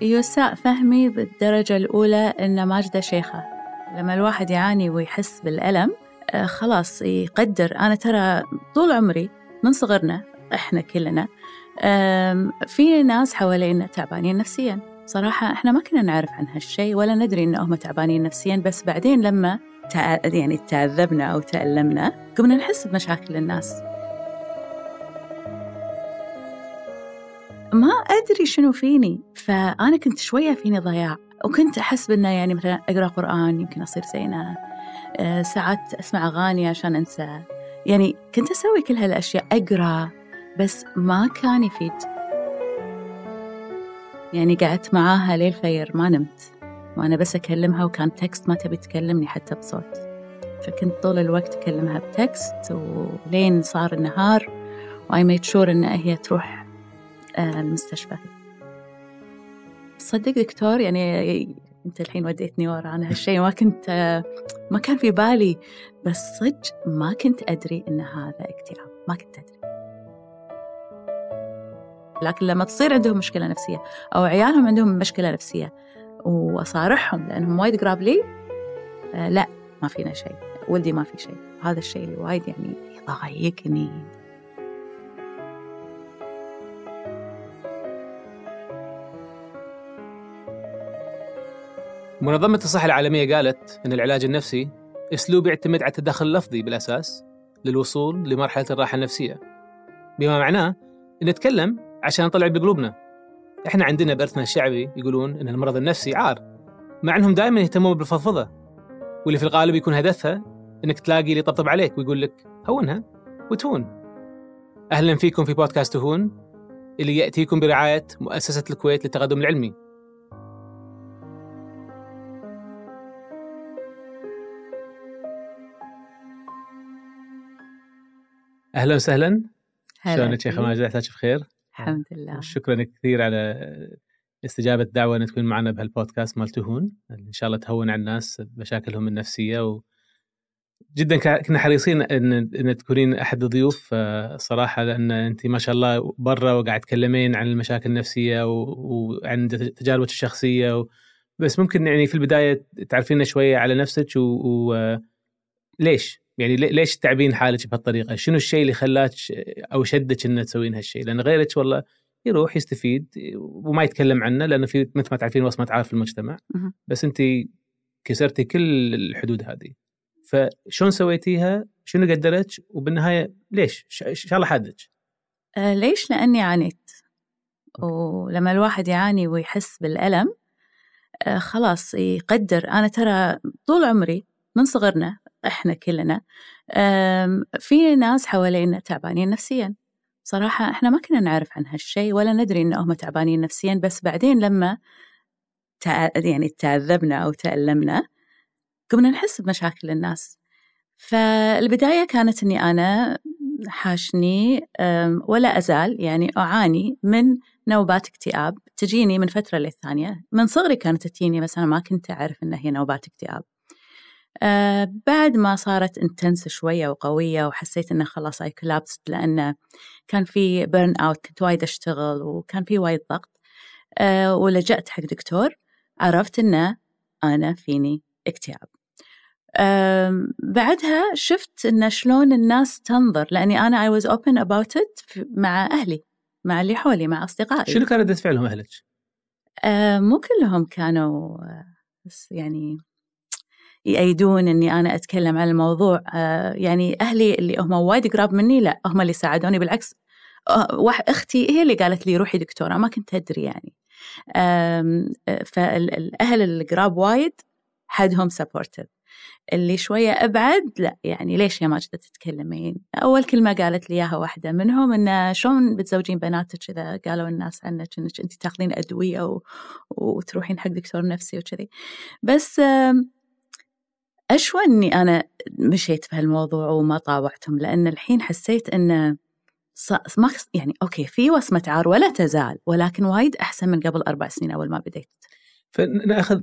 يساء فهمي بالدرجة الأولى إن ماجدة شيخة. لما الواحد يعاني ويحس بالألم آه، خلاص يقدر. أنا ترى طول عمري من صغرنا إحنا كلنا في ناس حوالينا تعبانين نفسيا. صراحة إحنا ما كنا نعرف عن هالشيء ولا ندري إنهم تعبانين نفسيا. بس بعدين لما. يعني تعذبنا أو تألمنا قمنا نحس بمشاكل الناس. ما أدري شنو فيني. فأنا كنت شوية فيني ضياع. وكنت أحس بأنه يعني مثلا أقرأ قرآن يمكن أصير زينة. آه، ساعات أسمع أغاني عشان أنسى. يعني كنت أسوي كل هالأشياء أقرأ. بس ما كان يفيد. يعني قعدت معاها ليل فير ما نمت. وأنا بس أكلمها وكان text ما تبي تكلمني حتى بصوت. فكنت طول الوقت أكلمها ب text ولين صار النهار. وآي ميد شور إن هي تروح المستشفى. صدق دكتور يعني أنت الحين وديتني ورا أنا هالشيء ما كنت ما كان في بالي بس صدق ما كنت أدري إن هذا اكتئاب ما كنت أدري. لكن لما تصير عندهم مشكلة نفسية أو عيالهم عندهم مشكلة نفسية وأصارحهم لأنهم وايد قراب لي آه لا ما فينا شيء. ولدي ما في شيء. هذا الشيء اللي وايد يعني يضايقني. منظمة الصحة العالمية قالت أن العلاج النفسي أسلوب يعتمد على التدخل اللفظي بالأساس للوصول لمرحلة الراحة النفسية. بما معناه أن نتكلم عشان نطلع بقلوبنا. إحنا عندنا بإرثنا الشعبي يقولون أن المرض النفسي عار مع أنهم دائما يهتمون بالفضفضة. واللي في الغالب يكون هدفها أنك تلاقي اللي يطبطب عليك ويقول لك هونها وتهون. أهلا فيكم في بودكاست تهون اللي يأتيكم برعاية مؤسسة الكويت للتقدم العلمي. أهلا وسهلا. هلا شلونك شيخه فيك. ماجد عساك بخير؟ الحمد لله. شكرا كثير على استجابة الدعوة ان تكون معنا بهالبودكاست مال تهون. إن شاء الله تهون على الناس مشاكلهم النفسية و جدا كنا حريصين ان إن تكونين أحد الضيوف. آه، صراحة لأن أنت ما شاء الله برا وقاعد تكلمين عن المشاكل النفسية و- وعن تجاربك الشخصية و... بس ممكن يعني في البداية تعرفينا شوية على نفسك و... و... ليش؟ يعني لي- ليش تعبين حالك بهالطريقة؟ شنو الشيء اللي خلاك أو شدك ان تسوين هالشيء؟ لأن غيرك والله يروح يستفيد وما يتكلم عنه لأنه في مثل ما تعرفين وصمة عار في المجتمع. بس أنت كسرتي كل الحدود هذه فشلون سويتيها؟ شنو قدرك؟ وبالنهاية ليش؟ إن شاء الله حدك آه، ليش؟ لأني عانيت ولما الواحد يعاني ويحس بالألم آه، خلاص يقدر أنا ترى طول عمري من صغرنا إحنا كلنا في ناس حوالينا تعبانين نفسيا. صراحة إحنا ما كنا نعرف عن هالشيء ولا ندري إنهم تعبانين نفسيا بس بعدين لما تع... يعني تعذبنا أو تألمنا قمنا نحس بمشاكل الناس. فالبداية كانت إني أنا حاشني ولا أزال يعني أعاني من نوبات اكتئاب تجيني من فترة للثانية. من صغري كانت تجيني بس أنا ما كنت أعرف إن هي نوبات اكتئاب. أه بعد ما صارت intense شوية وقوية وحسيت إنه خلاص I collapsed لأنه كان في burnout كنت وايد أشتغل وكان في وايد ضغط. أه ولجأت حق دكتور عرفت إنه أنا فيني اكتئاب. بعدها شفت إن شلون الناس تنظر لأني أنا I was open about it مع أهلي مع اللي حولي مع أصدقائي. شنو كان ردة فعلهم أهلك؟ أه، مو كلهم كانوا بس يعني يأيدون إني أنا أتكلم عن الموضوع. أه، يعني أهلي اللي هم وايد قراب مني لا هم اللي ساعدوني بالعكس. أختي هي اللي قالت لي روحي دكتورة ما كنت أدري يعني. أه، فالأهل القراب وايد حدهم سبورتيف اللي شوية أبعد لا يعني ليش يا ماجدة تتكلمين؟ أول كلمة قالت لي إياها واحدة منهم إن شلون بتزوجين بناتك إذا قالوا الناس عنك إنك أنت تاخذين أدوية و... وتروحين حق دكتور نفسي وكذي. بس آم، أشوى إني أنا مشيت في هالموضوع وما طاوعتهم لأن الحين حسيت إنه ص- ما يعني أوكي في وصمة عار ولا تزال ولكن وايد أحسن من قبل أربع سنين أول ما بديت فناخذ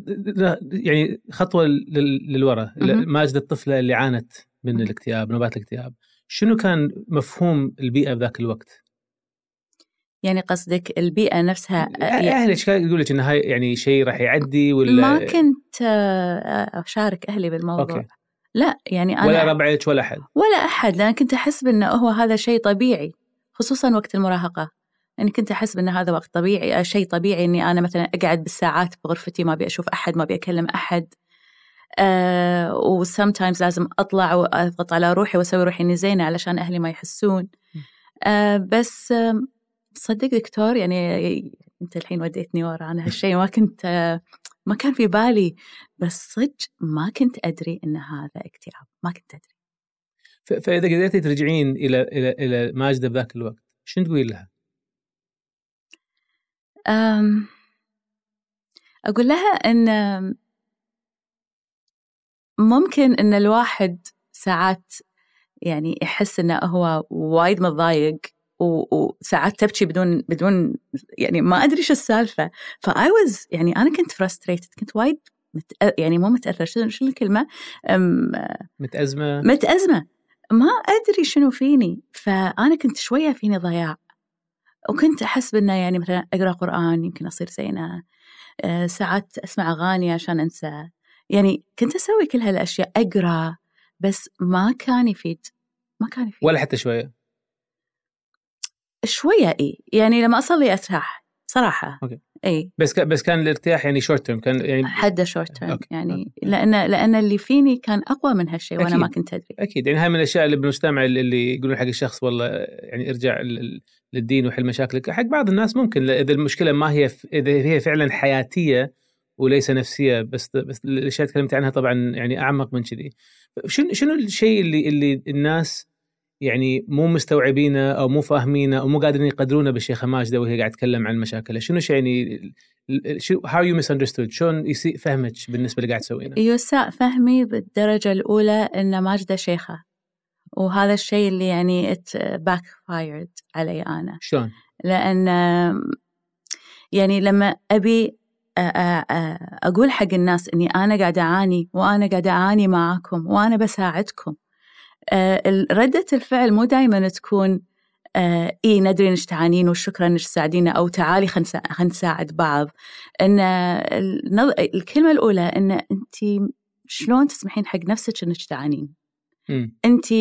يعني خطوة لل- للوراء. ماجد الطفلة اللي عانت من الاكتئاب نوبات الاكتئاب شنو كان مفهوم البيئة بذاك الوقت؟ يعني قصدك البيئة نفسها أهلك يقول لك إن هاي يعني شيء راح يعدي ولا ما كنت أشارك أهلي بالموضوع. أوكي. لا يعني أنا ولا ربعك ولا أحد. ولا أحد لأن كنت أحس انه هو هذا شيء طبيعي خصوصا وقت المراهقة. يعني كنت أحس ان هذا وقت طبيعي شيء طبيعي إني أنا مثلا أقعد بالساعات بغرفتي ما أبي أشوف أحد ما أبي أكلم أحد. أه وسمتايمز لازم أطلع وأضغط على روحي وأسوي روحي إني زينة علشان أهلي ما يحسون. أه بس أه صدق دكتور يعني أنت الحين وديتني ورا أنا هالشيء ما كنت ما كان في بالي بس صدق ما كنت أدري إن هذا اكتئاب ما كنت أدري فإذا قدرتي ترجعين إلى إلى إلى ماجدة بذاك الوقت شنو تقولين لها؟ أم أقول لها إن ممكن إن الواحد ساعات يعني يحس إنه هو وايد متضايق وساعات تبكي بدون بدون يعني ما أدري شو السالفة. ف I was يعني أنا كنت frustrated كنت وايد يعني مو متاثر شنو شو الكلمة؟ متأزمة. متأزمة. ما أدري شنو فيني. فانا كنت شوية فيني ضياع. وكنت أحس بأنه يعني مثلا أقرأ قرآن يمكن أصير زينة. أه، ساعات أسمع أغاني عشان أنسى. يعني كنت أسوي كل هالأشياء أقرأ بس ما كان يفيد. ما كان يفيد. ولا حتى شوية. شوية إي. يعني لما أصلي ارتاح صراحة. okay. إي. بس بس كان الارتياح يعني short term كان يعني حده short term يعني. لأن لأن اللي فيني كان أقوى من هالشيء وأنا ما كنت أدري. أكيد. يعني هاي من الأشياء اللي بالمجتمع اللي يقولون حق الشخص والله يعني ارجع للدين وحل مشاكلك. حق بعض الناس ممكن إذا المشكلة ما هي إذا هي فعلا حياتية وليس نفسية بس بس الأشياء تكلمت عنها طبعا يعني أعمق من كذي. شنو شنو الشيء اللي اللي الناس يعني مو مستوعبينه أو مو فاهمينه أو مو قادرين يقدرونه بالشيخه ماجده وهي قاعدة تتكلم عن مشاكلها، شنو يعني شو how you misunderstood شلون يسيء فهمك بالنسبة اللي قاعد تسوينه؟ يساء فهمي بالدرجة الأولى إن ماجده شيخة. وهذا الشيء اللي يعني it backfired علي أنا. شلون؟ لأن يعني لما أبي أقول حق الناس إني أنا قاعدة أعاني وأنا قاعدة أعاني معاكم وأنا بساعدكم. ردة الفعل مو دائما تكون آه إيه ندري إنك تعانين وشكرا إنك تساعدينا أو تعالي خلينا نساعد بعض. إن الكلمة الأولى إن أنت شلون تسمحين حق نفسك إنك تعانين؟ أنت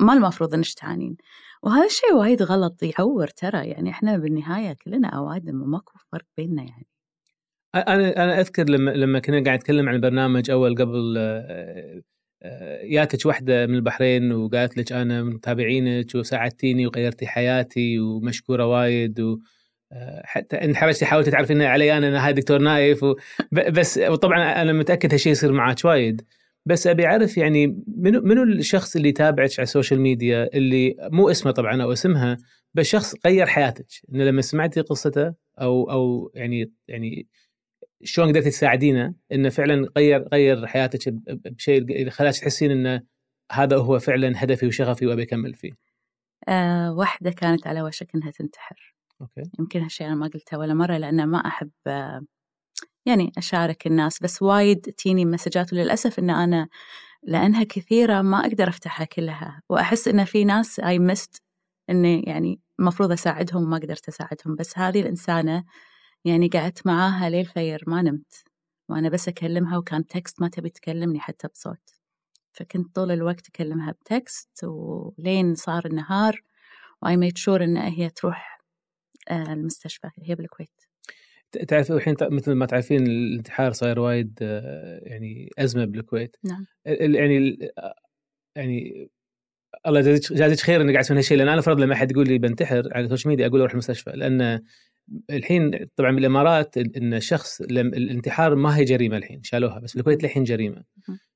ما المفروض إنك تعانين. وهذا الشيء وايد غلط يعور ترى يعني إحنا بالنهاية كلنا أوادم وماكو فرق بيننا يعني. أنا أنا أذكر لما لما كنا قاعد نتكلم عن البرنامج أول قبل ياتك واحدة من البحرين وقالت لك أنا من متابعينك وساعدتيني وغيرتي حياتي ومشكورة وايد و آه، حتى انحرجتي حاولتي تعرفين علي أنا أنا هاي دكتور نايف. بس وطبعا أنا متأكد هالشيء يصير معك وايد بس أبي أعرف يعني منو منو الشخص اللي يتابعك على السوشيال ميديا اللي مو اسمه طبعا أو اسمها بس شخص غير حياتك انه لما سمعتي قصته أو أو يعني يعني شلون قدرتي تساعدينه إنه فعلا غير غير حياتك بشيء خلاك تحسين إنه هذا هو فعلا هدفي وشغفي وأبي أكمل فيه. أه واحدة كانت على وشك إنها تنتحر. أوكي. يمكن هالشيء أنا ما قلته ولا مرة لأن ما أحب يعني أشارك الناس بس وايد تيني messages وللأسف إن أنا لأنها كثيرة ما أقدر أفتحها كلها وأحس إن في ناس I missed إني يعني المفروض أساعدهم وما قدرت أساعدهم بس هذه الإنسانة يعني قعدت معاها ليل فجر ما نمت. وأنا بس أكلمها وكان text ما تبي تكلمني حتى بصوت. فكنت طول الوقت أكلمها ب text ولين صار النهار و I made sure إن هي تروح آه، المستشفى هي بالكويت. تعرف الحين مثل ما تعرفين الانتحار صاير وايد آه، يعني أزمة بالكويت. نعم. يعني يعني الله يجازيك خير إنك قاعد تسوي هالشيء لأن أنا فرض لما أحد يقول لي بنتحر على السوشيال ميديا أقول له روح المستشفى لأن الحين طبعا بالامارات إن الشخص الانتحار ما هي جريمة الحين شالوها بس بالكويت للحين جريمة.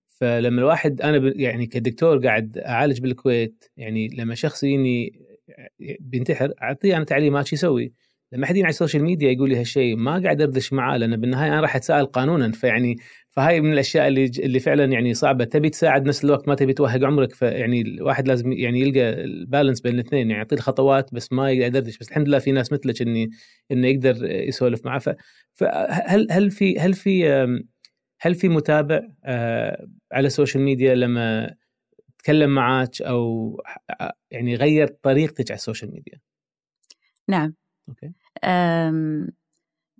فلما الواحد أنا يعني كدكتور قاعد أعالج بالكويت يعني لما شخص يجيني بينتحر أعطيه أنا تعليمات شو يسوي؟ لما حد على السوشيال ميديا يقول لي هالشيء ما قاعد أدردش معاه لأن بالنهاية أنا راح أنسأل قانونا. فيعني فهاي من الأشياء اللي اللي فعلا يعني صعبة. تبي تساعد نفس الوقت ما تبي توهق عمرك. فيعني الواحد لازم يعني يلقى ال balance بين الاثنين. يعني الخطوات بس ما يقدر يدردش بس الحمد لله في ناس مثلك إني إنه يقدر يسولف معه فهل هل في هل في هل في متابع آه، على ال social media لما تكلم معك أو يعني غير طريقتك على ال social media؟ نعم.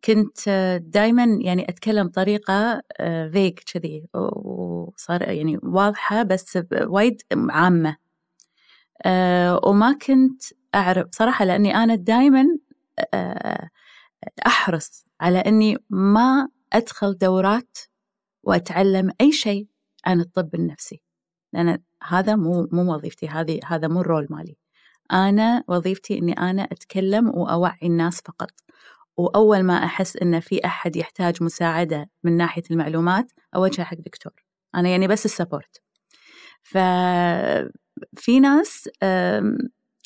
كنت دائما يعني أتكلم بطريقة vague كذي وصار يعني واضحة بس وايد عامة. أه، وما كنت أعرف صراحة لأني أنا دائما أحرص على إني ما أدخل دورات وأتعلم أي شيء عن الطب النفسي. لأن هذا مو مو وظيفتي هذه هذا مو ال role مالي. أنا وظيفتي إني أنا أتكلم وأوعي الناس فقط. وأول ما أحس إن في أحد يحتاج مساعدة من ناحية المعلومات اوجهه حق دكتور. أنا يعني بس ال support. ففي ناس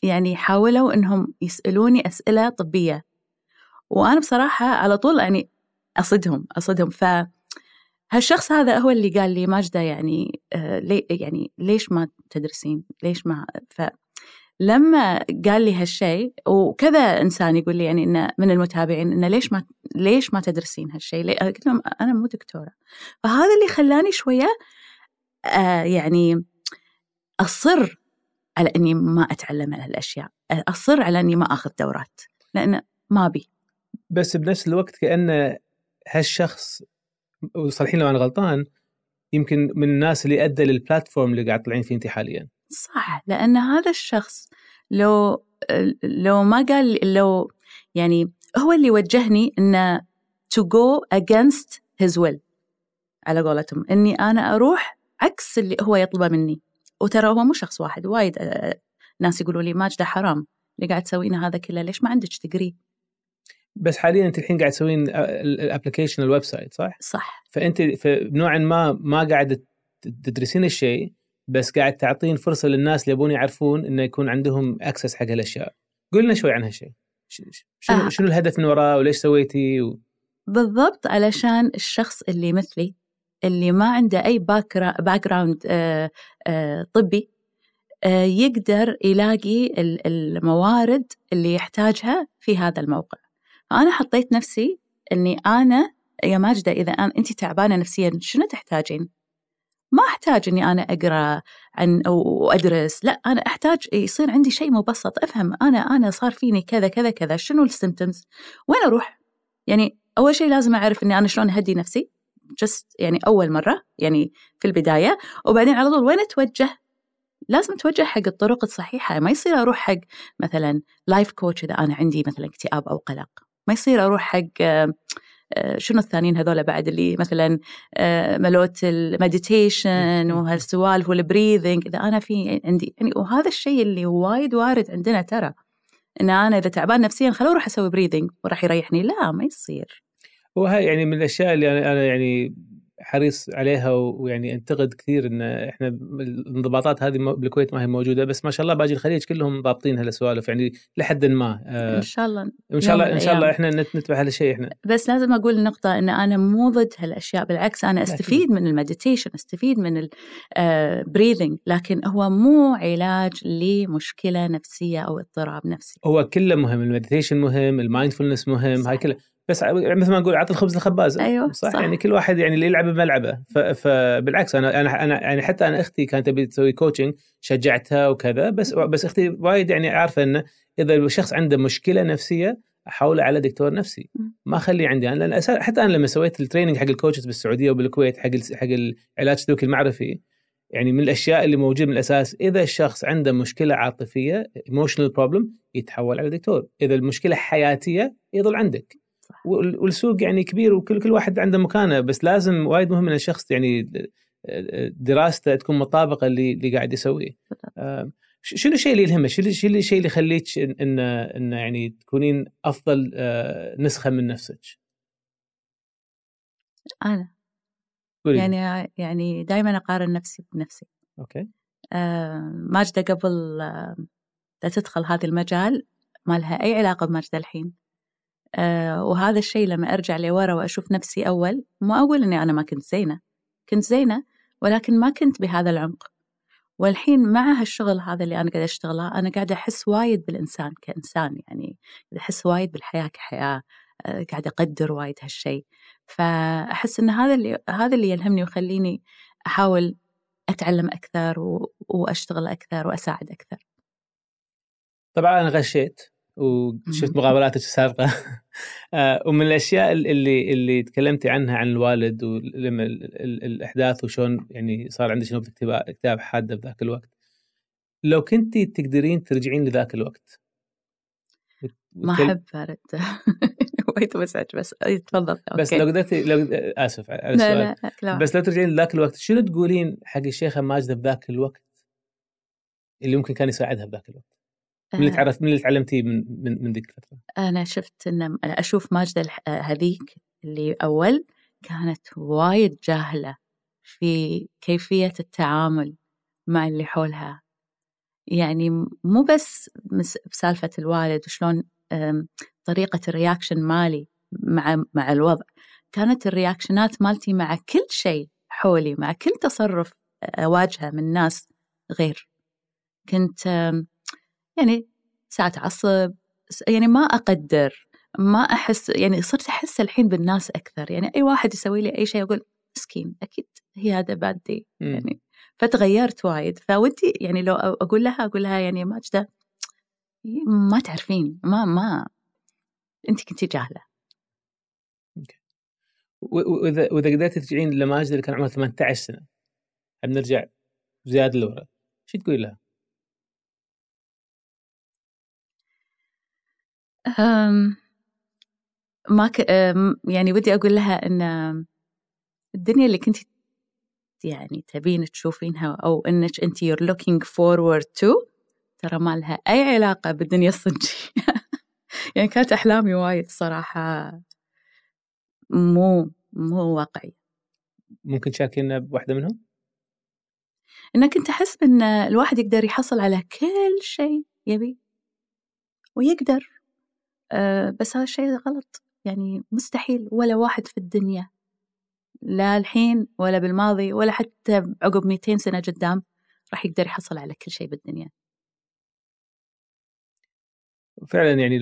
يعني حاولوا إنهم يسألوني أسئلة طبية. وأنا بصراحة على طول يعني أصدهم أصدهم. ف هالشخص هذا هو اللي قال لي ماجدة يعني آه لي يعني ليش ما تدرسين؟ ليش ما ف لما قال لي هالشيء وكذا إنسان يقول لي يعني انه من المتابعين انه ليش ما ليش ما تدرسين هالشيء؟ قلت لهم أنا مو دكتورة. فهذا اللي خلاني شوية آه يعني أصر على إني ما أتعلم هالأشياء، أصر على إني ما آخذ دورات لأن ما أبي. بس بنفس الوقت كأن هالشخص وصلحين لو أنا غلطان يمكن من الناس اللي أدى للبلاتفورم اللي قاعد طالعين فيه انت حاليا صح لأن هذا الشخص لو لو ما قال لو يعني هو اللي وجهني إنه to go against his will على قولتهم إني أنا أروح عكس اللي هو يطلبه مني. وترى هو مو شخص واحد وايد آه، ناس يقولوا لي ماجدة حرام اللي قاعد تسوينه هذا كله ليش ما عندك degree؟ بس حاليا أنت الحين قاعد تسوين ال application ال website صح؟ صح. فأنت نوعا ما ما قاعد تدرسين الشيء بس قاعد تعطين فرصة للناس اللي يبون يعرفون إنه يكون عندهم access حق هالأشياء. قول لنا شوي عن هالشيء. شنو آه. شنو الهدف من وراه وليش سويتي؟ و... بالضبط علشان الشخص اللي مثلي اللي ما عنده أي باك ground طبي آه، يقدر يلاقي ال- الموارد اللي يحتاجها في هذا الموقع فأنا حطيت نفسي أني أنا يا ماجدة إذا أنا أنت تعبانة نفسيا شنو تحتاجين؟ ما أحتاج أني أنا أقرأ عن أو أدرس لا أنا أحتاج يصير عندي شيء مبسط. أفهم أنا أنا صار فيني كذا كذا كذا شنو ال symptoms وين أروح؟ يعني أول شيء لازم أعرف أني أنا شلون أهدي نفسي just يعني أول مرة يعني في البداية. وبعدين على طول وين أتوجه؟ لازم أتوجه حق الطرق الصحيحة. ما يصير أروح حق مثلا life coach إذا أنا عندي مثلا اكتئاب أو قلق. ما يصير أروح حق شنو الثانيين هذول بعد اللي مثلا آه، ملوت ال meditation وهالسوالف وال breathing إذا أنا في عندي يعني وهذا الشيء اللي وايد وارد عندنا ترى إن أنا إذا تعبان نفسيا خلو أروح أسوي breathing وراح يريحني. لا ما يصير. وهاي يعني من الأشياء اللي أنا يعني حريص عليها ويعني انتقد كثير إن إحنا الانضباطات هذه بالكويت ما هي موجودة بس ما شاء الله باقي الخليج كلهم ضابطين هالسوالف يعني لحد ما آه، إن شاء الله إن شاء الله إن شاء الله إحنا نت- نتبع هالشيء إحنا بس لازم أقول النقطة إن أنا مو ضد هالأشياء بالعكس أنا. أستفيد من ال meditation أستفيد من ال breathing لكن هو مو علاج لمشكلة نفسية أو اضطراب نفسي هو كله مهم ال meditation مهم ال mindfulness مهم صح. هاي كلها بس مثل ما نقول عطى الخبز للخباز أيوة، صح, صح. يعني كل واحد يعني اللي يلعب بملعبه. فبالعكس أنا أنا أنا يعني حتى أنا أختي كانت تبي تسوي coaching شجعتها وكذا بس بس أختي وايد يعني عارفة إنه إذا الشخص عنده مشكلة نفسية احوله على دكتور نفسي. ما أخليه عندي أنا لأن أسا- حتى أنا لما سويت ال training حق ال coaches بالسعودية وبالكويت حق حق العلاج السلوكي المعرفي يعني من الأشياء اللي موجود من الأساس إذا الشخص عنده مشكلة عاطفية emotional problem يتحول على دكتور. إذا المشكلة حياتية يظل عندك. والسوق يعني كبير وكل كل واحد عنده مكانه بس لازم وايد مهم إن الشخص يعني دراسته تكون مطابقة اللي اللي قاعد يسويه. آه، شنو الشيء اللي يلهمك؟ شنو الشيء اللي يخليك إن- ان إن يعني تكونين أفضل آه، نسخة من نفسك؟ أنا قولي يعني يعني دائما أقارن نفسي بنفسي أوكي آه، ماجدة قبل آه، لا تدخل هذا المجال ما لها أي علاقة بماجدة الحين آه، وهذا الشيء لما أرجع لورا وأشوف نفسي أول مو أقول إني أنا ما كنت زينة كنت زينة ولكن ما كنت بهذا العمق. والحين مع هالشغل هذا اللي أنا قاعدة أشتغله أنا قاعدة أحس وايد بالإنسان كإنسان يعني أحس وايد بالحياة كحياة آه، قاعدة أقدر وايد هالشيء. فأحس إن هذا اللي هذا اللي يلهمني ويخليني أحاول أتعلم أكثر. وأشتغل أكثر وأساعد أكثر. طبعا أنا غشيت. وشفت مقابلاتك السابقة. آه، ومن الأشياء اللي اللي تكلمتي عنها عن الوالد ولما الأحداث وشون يعني صار عندك نوبه اكتئاب حادة بذاك الوقت. لو كنتي تقدرين ترجعين لذاك الوقت ما أحب ارد وايد مزعج بس تفضل. بس لو قدرتي لو آسف على السؤال. لا لا لا. بس لو ترجعين لذاك الوقت شنو تقولين حق الشيخة ماجدة بذاك الوقت اللي ممكن كان يساعدها بذاك الوقت؟ من اللي آه. تعرف من اللي تعلمتيه من من, من ذيك الفترة؟ أنا شفت إن أشوف ماجده هذيك اللي أول كانت وايد جاهلة في كيفية التعامل مع اللي حولها. يعني مو بس بسالفة الوالد وشلون طريقة ال reaction مالي مع مع الوضع. كانت ال reactionات مالتي مع كل شيء حولي مع كل تصرف أواجهه من ناس غير. كنت يعني ساعات أعصب يعني ما أقدر ما أحس يعني صرت أحس الحين بالناس أكثر. يعني أي واحد يسوي لي أي شيء أقول مسكين أكيد هي هذا بادي يعني فتغيرت وايد. فودي يعني لو أقول لها أقول لها يعني ماجدة ما تعرفين ما ما أنت كنتي جاهلة. وإذا وإذا قدرتي ترجعين لماجد اللي كان عمره 18 سنة بنرجع زيادة لورا؟ شو تقولي لها؟ أم ما ك... يعني ودي أقول لها إن الدنيا اللي كنت يعني تبين تشوفينها أو إنك أنت you're looking forward to ترى ما لها أي علاقة بالدنيا الصجيه يعني كانت أحلامي وايد صراحة مو مو واقعية. ممكن تشاركينا بواحدة منهم؟ إن كنت أحس إن الواحد يقدر يحصل على كل شيء يبي ويقدر. بس هذا الشيء غلط. يعني مستحيل ولا واحد في الدنيا لا الحين ولا بالماضي ولا حتى عقب 200 سنة قدام راح يقدر يحصل على كل شيء بالدنيا. فعلا يعني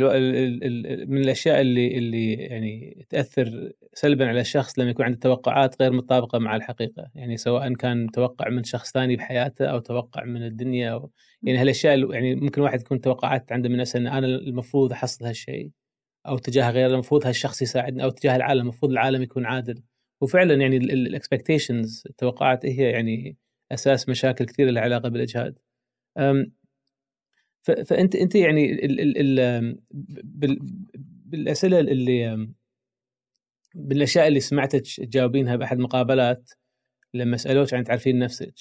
من الأشياء اللي اللي يعني تأثر سلبا على الشخص لما يكون عنده توقعات غير مطابقة مع الحقيقة، يعني سواء كان توقع من شخص ثاني بحياته أو توقع من الدنيا أو يعني هالأشياء يعني ممكن واحد يكون توقعات عنده من نفسه إن أنا المفروض أحصل هالشيء أو تجاه غيره المفروض هالشخص يساعدني أو تجاه العالم المفروض العالم يكون عادل وفعلا يعني الاكسبكتيشنز التوقعات هي يعني أساس مشاكل كثيرة لها علاقة بالإجهاد. فأنت أنت يعني ال ال بالأسئلة اللي بالأشياء اللي سمعتك تجاوبينها بأحد المقابلات لما سألوك عن تعرفين نفسك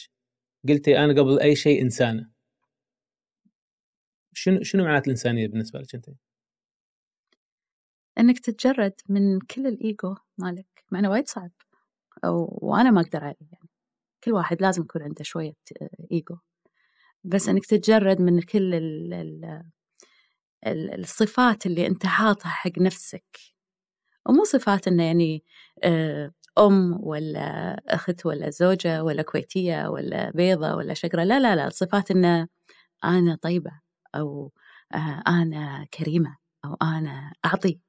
قلتي أنا قبل أي شيء إنسانة. شنو شنو معنات الإنسانية بالنسبة لك أنت؟ إنك تتجرد من كل الإيجو مالك مع إنه وايد صعب أو وأنا ما أقدر عليه يعني. كل واحد لازم يكون عنده شوية إيجو. بس إنك تتجرد من كل ال ال الصفات اللي أنت حاطها حق نفسك. ومو صفات إنه يعني آه، أم ولا أخت ولا زوجة ولا كويتية ولا بيضة ولا شقره لا لا لا صفات انه أنا طيبة أو آه، أنا كريمة أو أنا أعطي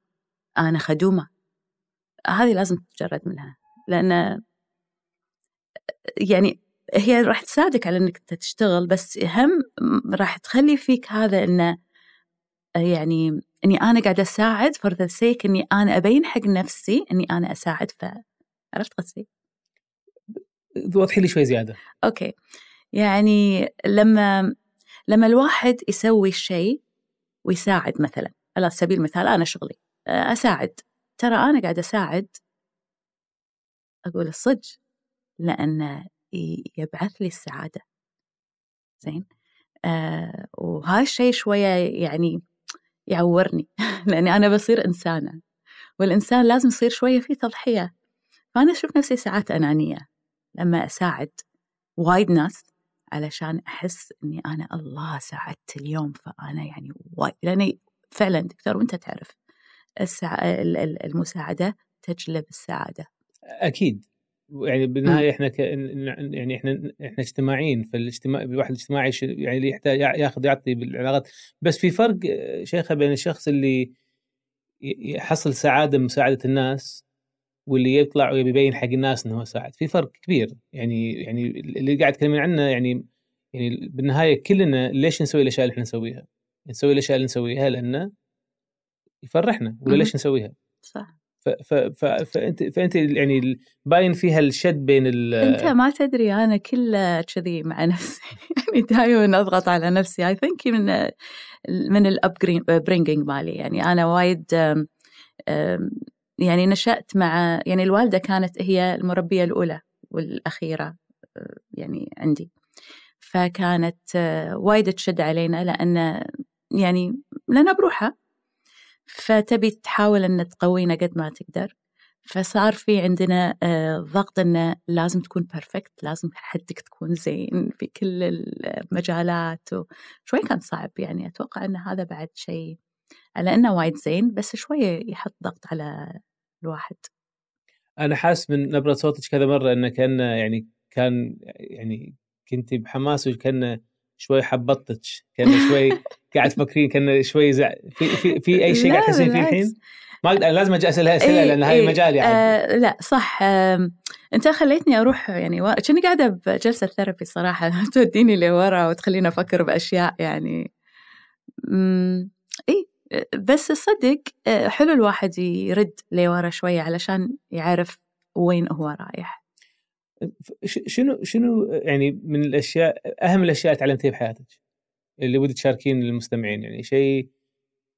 أنا خدومة. هذه لازم تتجرد منها. لأن يعني هي راح تساعدك على إنك تشتغل بس هم راح تخلي فيك هذا إنه يعني إني أنا قاعدة أساعد for the sake إني أنا أبين حق نفسي إني أنا أساعد ف عرفت قصدي؟ وضحي لي شوي زيادة. أوكي يعني لما لما الواحد يسوي شيء ويساعد مثلا على سبيل المثال أنا شغلي أساعد ترى أنا قاعدة أساعد أقول الصدق لأن يبعث لي السعادة. زين؟ آه وهاي الشيء شوية يعني يعورني لأني أنا بصير إنسانة والإنسان لازم يصير شوية فيه تضحية. فأنا أشوف نفسي ساعات أنانية لما أساعد وايد ناس علشان أحس إني أنا الله ساعدت اليوم فأنا يعني وايد لأني فعلا دكتور وأنت تعرف. المساعدة تجلب السعادة. أكيد. يعني بالنهاية إحنا ك... يعني إحنا إحنا اجتماعيين فالاجتماع الواحد اجتماعي يعني يحتاج ياخذ يعطي بالعلاقات. بس في فرق شيخة بين الشخص اللي يحصل سعادة من مساعده الناس واللي يطلع ويبين حق الناس إنه هو ساعد في فرق كبير. يعني يعني اللي قاعد تكلمين عنه يعني يعني بالنهاية كلنا ليش نسوي الأشياء اللي إحنا نسويها؟ نسوي الأشياء اللي نسويها لأنه يفرحنا ولا ليش نسويها؟ صح. ف ف فأنت فأنت يعني باين فيها الشد بين ال أنت ما تدري أنا كله كذي مع نفسي. يعني دائما أضغط على نفسي. اي ثينك من من ال upbringing مالي. يعني أنا وايد يعني نشأت مع يعني الوالدة كانت هي المربية الأولى والأخيرة يعني عندي. فكانت وايد تشد علينا لأن يعني لنا بروحها فتبي تحاول أن تقوينا قد ما تقدر. فصار في عندنا ضغط أنه لازم تكون perfect لازم حدك تكون زين في كل المجالات شوي كان صعب يعني. أتوقع أن هذا بعد شيء على أنه وايد زين بس شوية يحط ضغط على الواحد. أنا حاس من نبرة صوتك كذا مرة أنه كان يعني كان يعني كنت بحماس وكان شوي حبطتك كان شوي قاعد تفكرين كان شوي زع في في في أي شيء قاعد تحسين فيه الحين؟ ما أقدر لازم أجي اسالها اسئله إيه لأن هاي إيه مجالي يعني. آه لا صح. آه أنت خليتني أروح يعني و... كني قاعدة بجلسة ثيرابي صراحة. توديني لورا وتخليني أفكر بأشياء يعني. امم اي بس تصدق آه، حلو الواحد يرد لورا شوية علشان يعرف وين هو رايح. شنو شنو يعني من الأشياء أهم الأشياء تعلمتيها بحياتك؟ اللي ودي تشاركين للمستمعين يعني شيء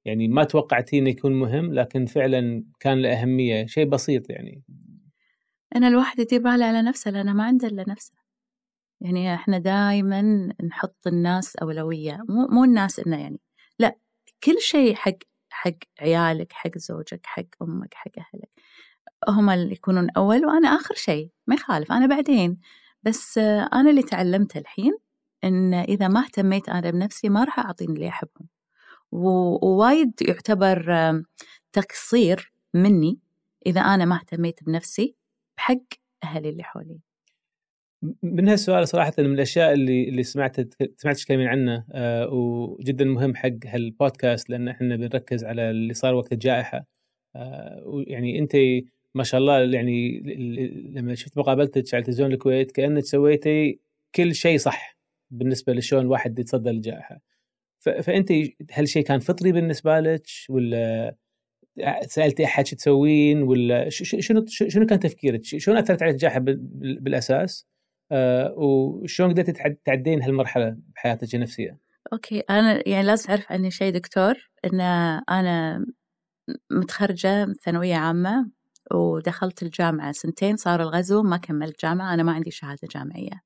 يعني ما توقعتيه إنه يكون مهم لكن فعلا كان له أهمية شيء بسيط يعني. أنا الواحد باله على نفسه لأنه ما عنده إلا نفسه. يعني إحنا دائما نحط الناس أولوية مو مو الناس إنه يعني لا كل شيء حق حق عيالك حق زوجك حق أمك حق أهلك. هم اللي يكونون أول وأنا آخر شيء ما يخالف أنا بعدين. بس أنا اللي تعلمته الحين إن إذا ما اهتميت أنا بنفسي ما راح أعطيني اللي أحبهم. ووايد يعتبر تقصير مني إذا أنا ما اهتميت بنفسي بحق أهلي اللي حولي. من هالسؤال صراحة من الأشياء اللي اللي سمعت سمعت تتكلمين عنه آه وجدا مهم حق هالبودكاست لأن إحنا بنركز على اللي صار وقت الجائحة. آه ويعني أنت ما شاء الله يعني لما شفت مقابلتك على تلفزيون الكويت كأنك سويتي كل شيء صح بالنسبة لشلون الواحد يتصدى للجائحه فأنت هل شيء كان فطري بالنسبة لك ولا سالتي أحد شو تسوين ولا شنو شنو كان تفكيرك؟ شلون أثرت عليك الجائحة بالأساس؟ آه وشلون قدرتي تعدين هالمرحلة بحياتك النفسية؟ أوكي أنا يعني لازم تعرف عني شيء دكتور إن أنا متخرجة ثانوية عامة ودخلت الجامعة سنتين صار الغزو ما كملت جامعة أنا ما عندي شهادة جامعية.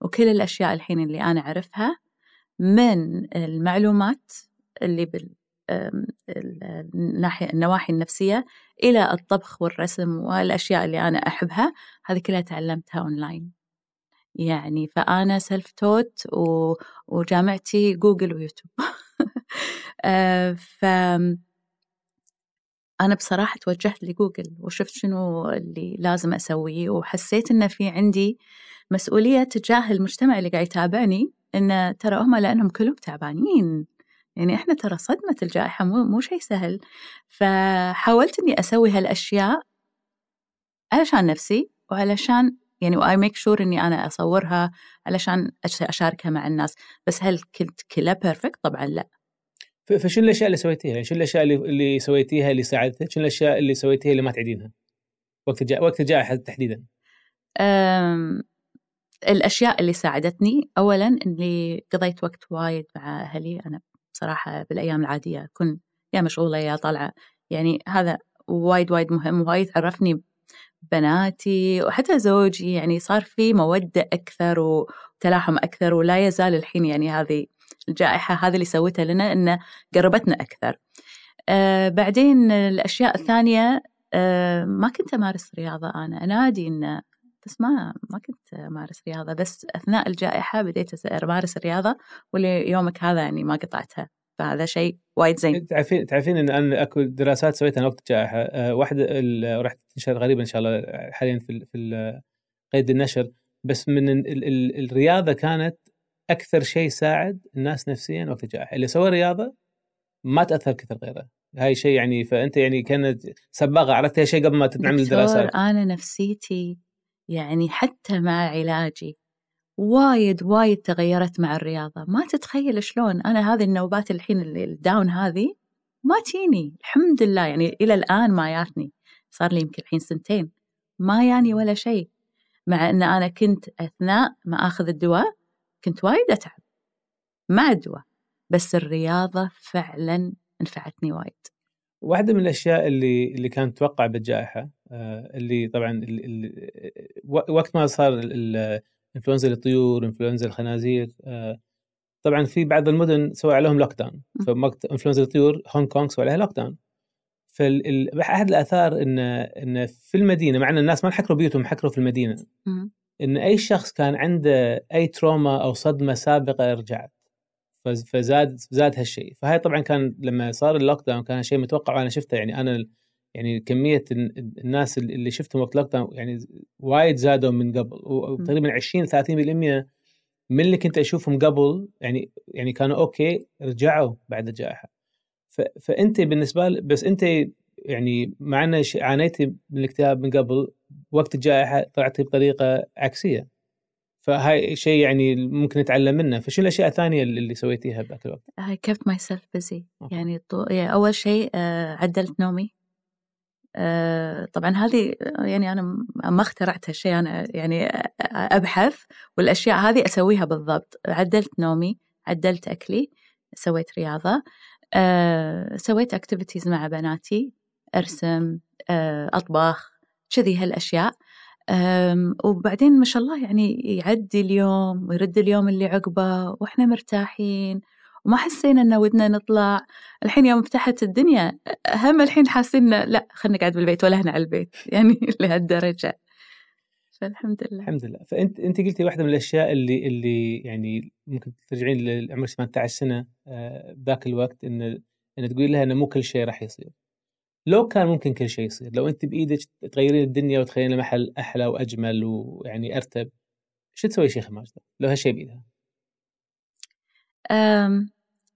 وكل الأشياء الحين اللي أنا أعرفها من المعلومات اللي بال الناحية النواحي النفسية إلى الطبخ والرسم والأشياء اللي أنا أحبها هذه كلها تعلمتها أونلاين يعني فأنا self-taught وجامعتي جوجل ويوتيوب آه، ف أنا بصراحة توجهت لجوجل وشفت شنو اللي لازم أسويه وحسيت إن في عندي مسؤولية تجاه المجتمع اللي قاعد يتابعني إن ترى هم لأنهم كلهم تعبانين. يعني إحنا ترى صدمة الجائحة مو مو شيء سهل. فحاولت إني أسوي هالأشياء علشان نفسي وعلشان يعني و I make sure إني أنا أصورها علشان أشاركها مع الناس. بس هل كنت كلها perfect طبعا لا. فشنو الأشياء اللي سويتيها؟ يعني شنو الأشياء اللي سويتيها اللي ساعدتك؟ شنو الأشياء اللي سويتيها اللي ما تعيدينها؟ وقت الجا... وقت الجائحه تحديدا. أم... الأشياء اللي ساعدتني اولا إني قضيت وقت وايد مع أهلي أنا بصراحة بالأيام العادية أكون يا مشغولة يا طالعة يعني هذا وايد وايد مهم وايد عرفني بناتي وحتى زوجي يعني صار في مودة أكثر وتلاحم أكثر ولا يزال الحين يعني هذه الجائحة هذا اللي سوتها لنا إنه قربتنا أكثر. آه بعدين الأشياء الثانية آه ما كنت أمارس رياضة أنا. أنادي إنه بس ما ما كنت أمارس رياضة. بس أثناء الجائحة بديت أمارس الرياضة وليومك هذا يعني ما قطعتها. فهذا شيء وايد زين. تعرفين تعرفين إن أنا أكو دراسات سويتها وقت الجائحة. أه واحدة راح تنشر غريبا إن شاء الله حاليا في في قيد النشر. بس من ال ال الرياضة كانت أكثر شيء ساعد الناس نفسيا وقت الجائحه اللي سوى رياضة ما تأثر كثر غيره. هاي شيء يعني فأنت يعني كانت سباقه عرفت شيء قبل ما تتعمل الدراسات أنا نفسيتي يعني حتى مع علاجي وايد وايد تغيرت مع الرياضة. ما تتخيل شلون أنا هذه النوبات الحين الداون هذه ما تيني. الحمد لله يعني إلى الآن ما ياتني. صار لي يمكن الحين سنتين. ما ياني ولا شيء. مع أن أنا كنت أثناء ما أخذ الدواء كنت وايد أتعب. مع الدواء بس الرياضة فعلا نفعتني وايد. واحدة من الأشياء اللي اللي كانت تتوقع بالجائحة آه، اللي طبعا اللي وقت ما صار إنفلونزا الطيور إنفلونزا الخنازير آه، طبعا في بعض المدن سوى عليهم lockdown فوقت إنفلونزا الطيور هونغ كونغ سوى عليها lockdown فاحد الآثار إن إن في المدينة مع إن الناس ما انحكروا بيوتهم انحكروا في المدينة. إن أي شخص كان عنده أي trauma أو صدمة سابقة رجعت. فزاد زاد هالشيء. فهاي طبعا كان لما صار ال lockdown كان شيء متوقع وأنا شفته. يعني أنا يعني كمية الناس اللي شفتهم وقت lockdown يعني وايد زادوا من قبل. وتقريبا 20 30% من اللي كنت أشوفهم قبل يعني يعني كانوا okay رجعوا بعد الجائحه فأنت بالنسبة. بس أنت يعني مع ان عانيتي من الاكتئاب من قبل. وقت الجائحه طلعتي بطريقة عكسية. فهاي شيء يعني ممكن نتعلم منه. فشو الأشياء الثانية اللي سويتيها بذاك الوقت؟ I kept myself busy. يعني, يعني أول شيء آه، عدلت نومي. آه، طبعا هذه يعني أنا ما اخترعت هالشيء. أنا يعني أبحث والأشياء هذه أسويها بالضبط. عدلت نومي عدلت أكلي سويت رياضة. سويت activities مع بناتي. أرسم أطبخ. كذي هالأشياء. وبعدين ما شاء الله يعني يعدي اليوم ويرد اليوم اللي عقبه وإحنا مرتاحين وما حسينا إن ودنا نطلع. الحين يوم فتحت الدنيا هم الحين حاسين لا خلينا نقعد بالبيت ولا هنا على البيت. يعني لهالدرجة. فالحمد لله. الحمد لله. فأنت أنت قلتي واحدة من الأشياء اللي اللي يعني ممكن ترجعين لعمر 18 سنة آه، ذاك الوقت إن إن تقولي لها إنه مو كل شيء راح يصير. لو كان ممكن كل شيء يصير. لو أنت بإيدك تغيرين الدنيا وتخلينا محل أحلى وأجمل ويعني أرتب شو تسوي شيخ ماجده لو هالشيء بإيدها؟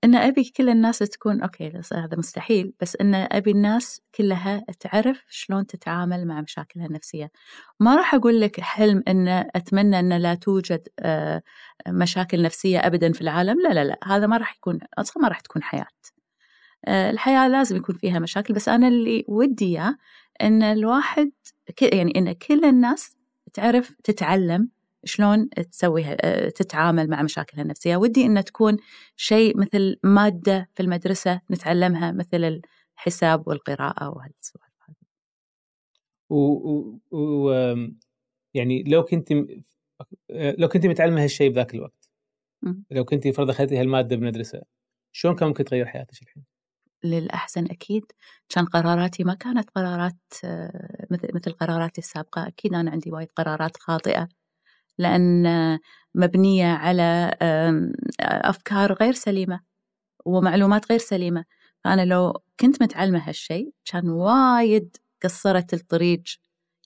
إن أبي كل الناس تكون أوكي هذا مستحيل بس إن أبي الناس كلها تعرف شلون تتعامل مع مشاكلها النفسية. ما راح أقول لك حلم إن أتمنى أن لا توجد مشاكل نفسية أبدا في العالم لا لا لا هذا ما راح يكون أصلا ما راح تكون حياة. الحياة لازم يكون فيها مشاكل بس أنا اللي ودي إياه إن الواحد يعني إن كل الناس تعرف تتعلم شلون تسوي آه، تتعامل مع مشاكلها النفسية ودي أن تكون شيء مثل مادة في المدرسة نتعلمها مثل الحساب والقراءة وهالسوالف هذه و, و... يعني لو كنت لو كنت متعلمة هالشيء بذاك الوقت. لو كنت فرض اخذتي هالمادة بالمدرسة شلون كان ممكن تغير حياتك الحين؟ للأحسن أكيد. كان قراراتي ما كانت قرارات مثل مثل قراراتي السابقة. أكيد أنا عندي وايد قرارات خاطئة لأن مبنية على أفكار غير سليمة ومعلومات غير سليمة. فأنا لو كنت متعلمة هالشيء كان وايد قصرت الطريق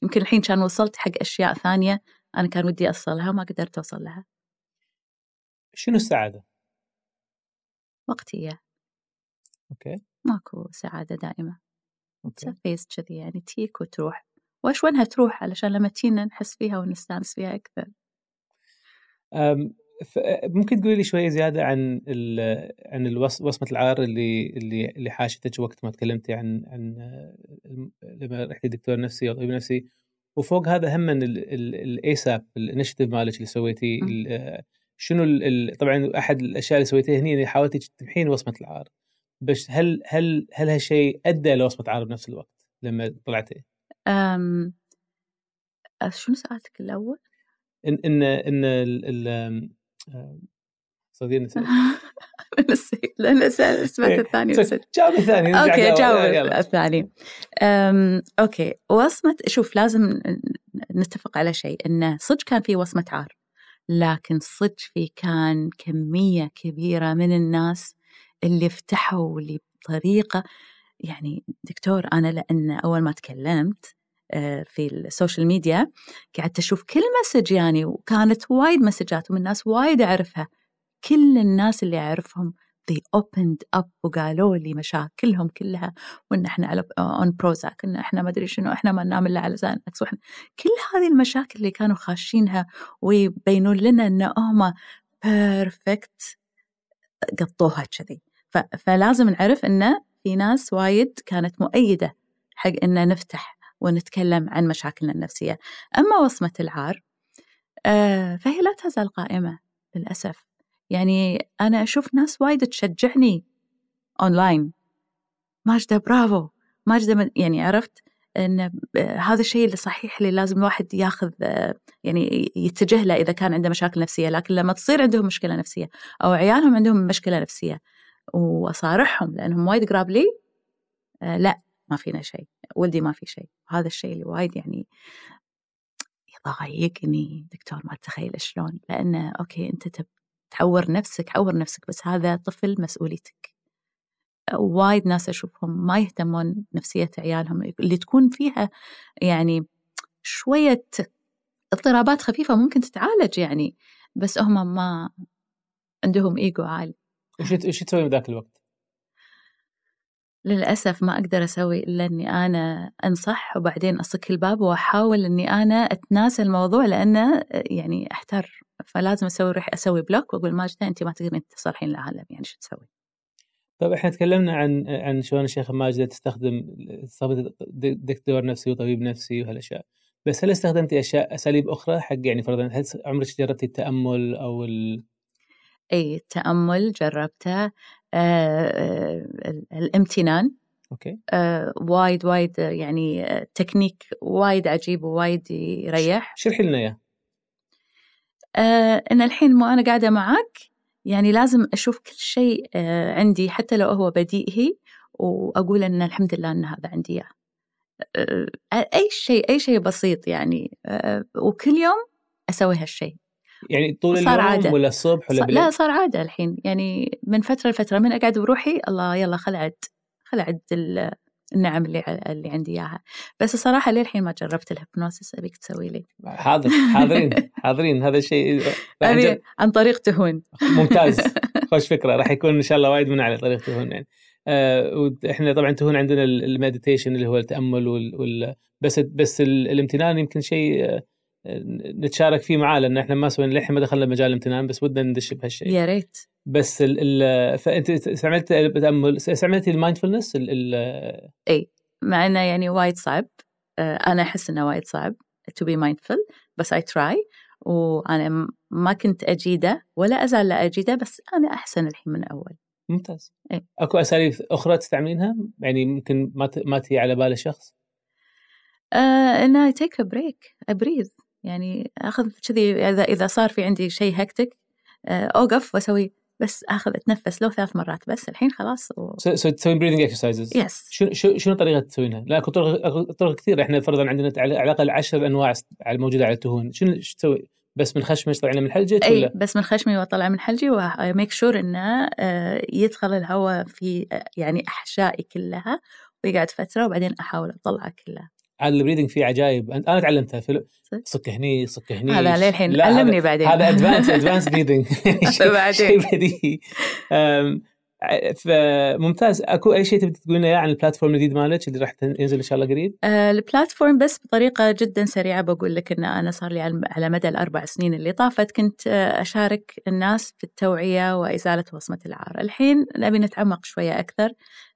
يمكن الحين كان وصلت حق أشياء ثانية أنا كان ودي أوصلها وما قدرت أوصل لها. شنو السعادة؟ وقتية okay. ماكو سعادة دائمة. phase كذي يعني تيك وتروح. وإيش وينها تروح؟ علشان لما تينا نحس فيها ونستانس فيها أكثر. ممكن تقولي لي شوية زيادة عن عن وصمة العار اللي اللي اللي حاشتك وقت ما تكلمتي عن عن لما رحتي دكتور نفسي أو طبيب نفسي. وفوق هذا هم الايساب الانشيتيف مالك اللي سويتيه شنو طبعا أحد الأشياء اللي سويتيها هنا اللي حاولتي تمحين وصمة العار. بس هل هل هل هالشيء أدى لوصمه عار بنفس الوقت لما طلعتي؟ أم شنو سؤالك الأول؟ إن إن إن ال صديق نسيت. نسيت. لأن سمعت إيه، الثاني جاوب الثاني okay جاوب. الثاني. okay. وصمة شوف لازم نتفق على شيء إنه صدق كان في وصمة عار لكن صدق في كان كمية كبيرة من الناس اللي فتحوا واللي بطريقة يعني دكتور أنا لأن أول ما تكلمت آه، في ال social media قعدت أشوف كل message يعني وكانت وايد messageات ومن ناس وايد أعرفها. كل الناس اللي أعرفهم they opened up وقالوا لي مشاكلهم كلها وإن إحنا على on Prozac إن إحنا ما أدري شنو إحنا ما ننام إلا على Xanax وإحنا كل هذه المشاكل اللي كانوا خاشينها ويبينون لنا إن هم perfect قطوها كذي. فلازم نعرف انه في ناس وايد كانت مؤيدة حق ان نفتح ونتكلم عن مشاكلنا النفسية. أما وصمة العار آه، فهي لا تزال قائمة للأسف. يعني أنا أشوف ناس وايد تشجعني أونلاين. ماجدة برافو! ماجدة يعني عرفت إن هذا الشيء اللي صحيح اللي لازم الواحد ياخذ يعني يتجه له إذا كان عنده مشاكل نفسية. لكن لما تصير عندهم مشكلة نفسية أو عيالهم عندهم مشكلة نفسية وأصارحهم لأنهم وايد قراب لي آه لا ما فينا شيء ولدي ما في شيء. هذا الشيء اللي وايد يعني يضايقني دكتور ما تتخيل شلون لأنه أوكي أنت تب تعور نفسك عور نفسك بس هذا طفل مسؤوليتك. وايد ناس أشوفهم ما يهتمون نفسية عيالهم اللي تكون فيها يعني شوية اضطرابات خفيفة ممكن تتعالج يعني بس هم ما عندهم إيجو عالي. وش وش تسوي بذاك الوقت؟ للأسف ما أقدر أسوي إلا إني أنا أنصح وبعدين أصك الباب وأحاول إني أنا أتناسى الموضوع لأنه يعني أحتر فلازم أسوي روح أسوي block وأقول ماجدة أنت ما تقدرين تصلحين العالم يعني شو تسوي؟ طيب إحنا تكلمنا عن عن شلون الشيخه ماجدة تستخدم دكتور نفسي وطبيب نفسي وهالأشياء بس هل استخدمتي أشياء أساليب أخرى حق يعني فرضا هل عمرك جربتي التأمل أو ال... أي التامل جربته آه, آه، الامتنان. okay. آه وايد وايد يعني آه، تكنيك وايد عجيب ووايد يريح. شرحي لنا إياه. إن الحين مو أنا قاعدة معك يعني لازم أشوف كل شيء آه عندي حتى لو هو بديهي وأقول إن الحمد لله إن هذا عندي إياه. آه أي شيء أي شيء بسيط يعني آه وكل يوم أسوي هالشيء. يعني طول اليوم عادة. ولا الصبح ولا بالليل؟ لا صار عادة الحين. يعني من فترة لفترة من أقعد بروحي الله يلا خل أعد خل أعد النعم اللي اللي عندي إياها. بس الصراحة للحين ما جربت الهيبنوسيس. أبيك تسوي لي؟ حاضر حاضرين حاضرين. هذا الشيء أبي عن طريق تهون. ممتاز. خوش فكرة. راح يكون إن شاء الله وايد من على طريق تهون يعني. آه وإحنا طبعا تهون عندنا ال meditation اللي هو التأمل وال, وال بس بس الامتنان يمكن شيء آه نتشارك فيه معاه لأن إحنا ما سوينا للحين ما دخلنا مجال الامتنان بس ودنا ندش بهالشيء. يا ريت. بس ال ال فأنت استعملت التامل استعملتي ال mindfulness؟ اي مع إنه يعني وايد صعب. آه، أنا أحس إنه وايد صعب to be mindful بس I try. وأنا ما كنت أجيده ولا أزال لا أجيده بس أنا أحسن الحين من أول. ممتاز. إيه؟ أكو أساليب أخرى تستعملينها؟ يعني ممكن ما ما تجي على بال الشخص آه إنه take a break, breathe يعني أخذ كذي إذا إذا صار في عندي شيء hectic آه أوقف وأسوي بس أخذ أتنفس لو ثلاث مرات بس الحين خلاص و... so تسوين breathing exercises yes شنو شنو طريقة تسوينها؟ لا اكو طرق طرق كثير إحنا فرضا عندنا على الأقل 10 أنواع الموجوده على التهون شنو تسوي؟ بس من خشمك طلعنا من حلجك إي ولا؟ بس من خشمي واطلع من حلجي و make sure إنه آه، يدخل الهواء في آه، يعني أحشائي كلها ويقعد فترة وبعدين أحاول أطلعه كله ال breathing فيه عجائب أنا تعلمتها. في صك هني صك هني. هذا للحين علمني بعدين. هذا advanced advanced breathing بعدين. فممتاز. أكو أي شيء تبي تقولين اياه عن ال platform الجديد مالك اللي راح ينزل إن شاء الله قريب؟ آه ال platform بس بطريقة جدا سريعة بقول لك إن أنا صار لي على مدى الأربع سنين اللي طافت كنت آه، أشارك الناس في التوعية وإزالة وصمة العار، الحين نبي نتعمق شوية أكثر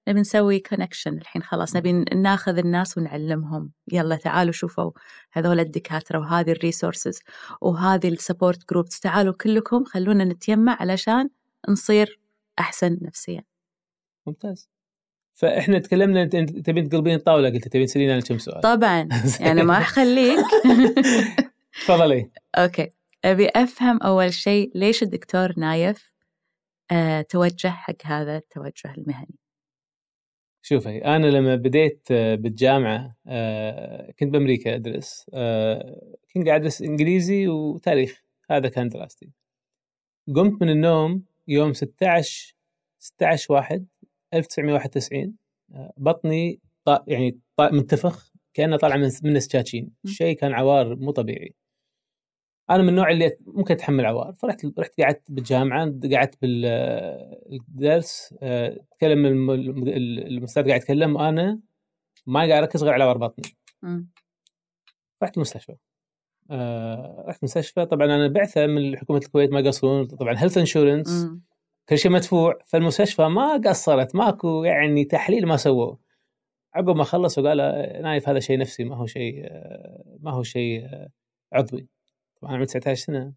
نبي نسوي connection الحين خلاص نبي ناخذ الناس ونعلمهم. يلا تعالوا شوفوا هذول الدكاترة وهذه ال resources وهذه ال support groups تعالوا كلكم خلونا نتجمع علشان نصير أحسن نفسيا. ممتاز. فإحنا تكلمنا أنت تبين تقلبين الطاولة قلت تبين تسألين أنا كم سؤال. طبعا. يعني ما أخليك. تفضلي. okay. أبي أفهم أول شيء ليش الدكتور نايف أه توجه حق هذا التوجه المهني؟ شوفي أنا لما بديت آه، بالجامعة آه، كنت بأمريكا أدرس آه، كنت قاعد أدرس إنجليزي وتاريخ. هذا كان دراستي. قمت من النوم يوم 16 16 واحد 1991 بطني طا يعني طا منتفخ كأنه طالع من من السكاكين شيء كان عوار مو طبيعي. أنا من النوع اللي ممكن أتحمل عوار. فرحت رحت قعدت بالجامعة قعدت بالدرس تكلم المستاذ قاعد يتكلم وأنا ما قاعد أركز غير على عوار بطني. رحت المستشفى. آه رحت المستشفى طبعا أنا بعثة من حكومة الكويت ما يقصرون طبعا health insurance كل شيء مدفوع. فالمستشفى ما قصرت. ماكو يعني تحليل ما سووه. عقب ما خلصوا قال نايف هذا شيء نفسي ما هو شيء ما هو شيء عضوي. طبعا عمري 19 سنة.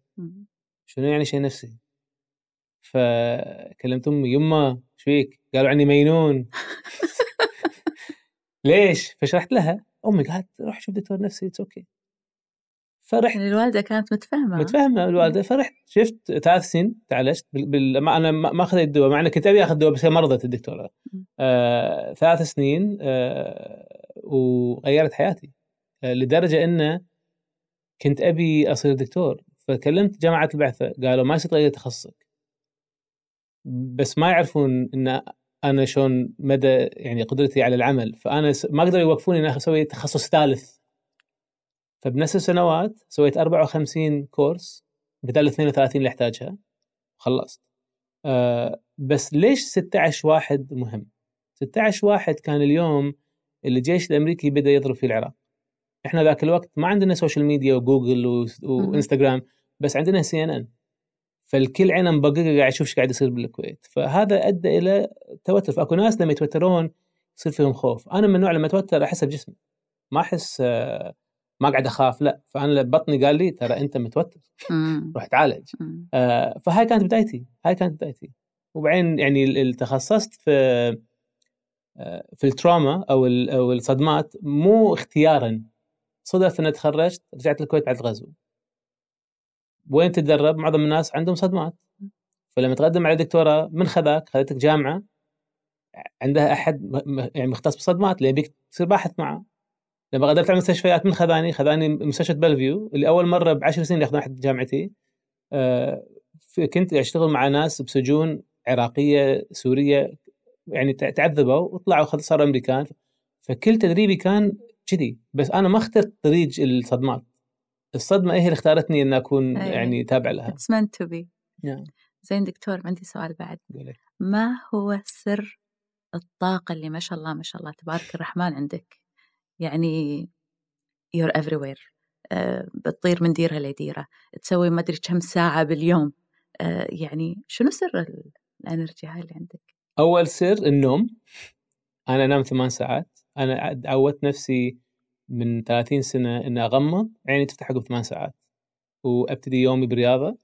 شنو يعني شيء نفسي؟ فكلمت امي يمه إيش فيك؟ قالوا عني مينون. ليش؟ فشرحت لها. أمي قالت روح شوف دكتور نفسي it's okay فرحت. يعني الوالدة كانت متفهمة. متفهمة الوالدة فرحت. شفت ثلاث سنين تعالجت بال... ما أنا ما أخذت الدواء. مع إني كنت أبي أخذ دواء بس هي مرضت الدكتورة. آه... ثلاث سنين آه... وغيرت حياتي. آه... لدرجة انه كنت أبي أصير دكتور. فكلمت جامعه البعثة قالوا ما يصير تغير تخصصك. بس ما يعرفون إن أنا شلون مدى يعني قدرتي على العمل. فأنا ما قدروا يوقفوني اني أسوي تخصص ثالث. فبنفس السنوات سويت 54 course بدل 32 اللي احتاجها. وخلصت أه بس ليش 16 واحد مهم؟ 16 واحد كان اليوم اللي الجيش الأمريكي بدأ يضرب في العراق. إحنا ذاك الوقت ما عندنا social media و Google و Instagram بس عندنا CNN فالكل عينه مبققه قاعد يشوف إيش قاعد يصير بالكويت. فهذا أدى إلى توتر. فأكو ناس لما يتوترون يصير فيهم خوف. أنا من النوع لما أتوتر أحس بجسمي. ما أحس آه ما قاعد أخاف لا. فأنا بطني قال لي ترى أنت متوتر. روح تعالج آه فهاي كانت بدايتي. هاي كانت بدايتي. وبعدين يعني تخصصت في آه في ال trauma أو أو الصدمات مو اختيارا. صدف إني تخرجت رجعت الكويت بعد الغزو. وين تتدرب؟ معظم الناس عندهم صدمات. فلما تقدم على دكتوراه من خذاك؟ خذتك جامعة. عندها أحد يعني مختص بالصدمات اللي يبيك تصير باحث معه. لما غادرت على المستشفيات من خذاني خذاني مستشفى بلفيو اللي أول مرة بعشر سنين ياخذون احد جامعتي. آه كنت أشتغل مع ناس بسجون عراقية سورية يعني تعذبوا وطلعوا صاروا أمريكان. فكل تدريبي كان كذي بس أنا ما اخترت طريق الصدمات. الصدمة هي اللي اختارتني ان أكون أيه. يعني تابع لها. It's meant to be. yeah. زين دكتور عندي سؤال بعد. ما هو سر الطاقة اللي ما شاء الله ما شاء الله تبارك الرحمن عندك؟ يعني you're everywhere. uh, بتطير من ديرة لديرة تسوي ما أدري كم ساعة باليوم. uh, يعني شنو سر ال energy هاي اللي عندك؟ أول سر النوم. أنا أنام ثمان ساعات. أنا عودت نفسي من 30 سنة إن أغمض. عيني تفتح عقب ثمان ساعات. وأبتدي يومي برياضة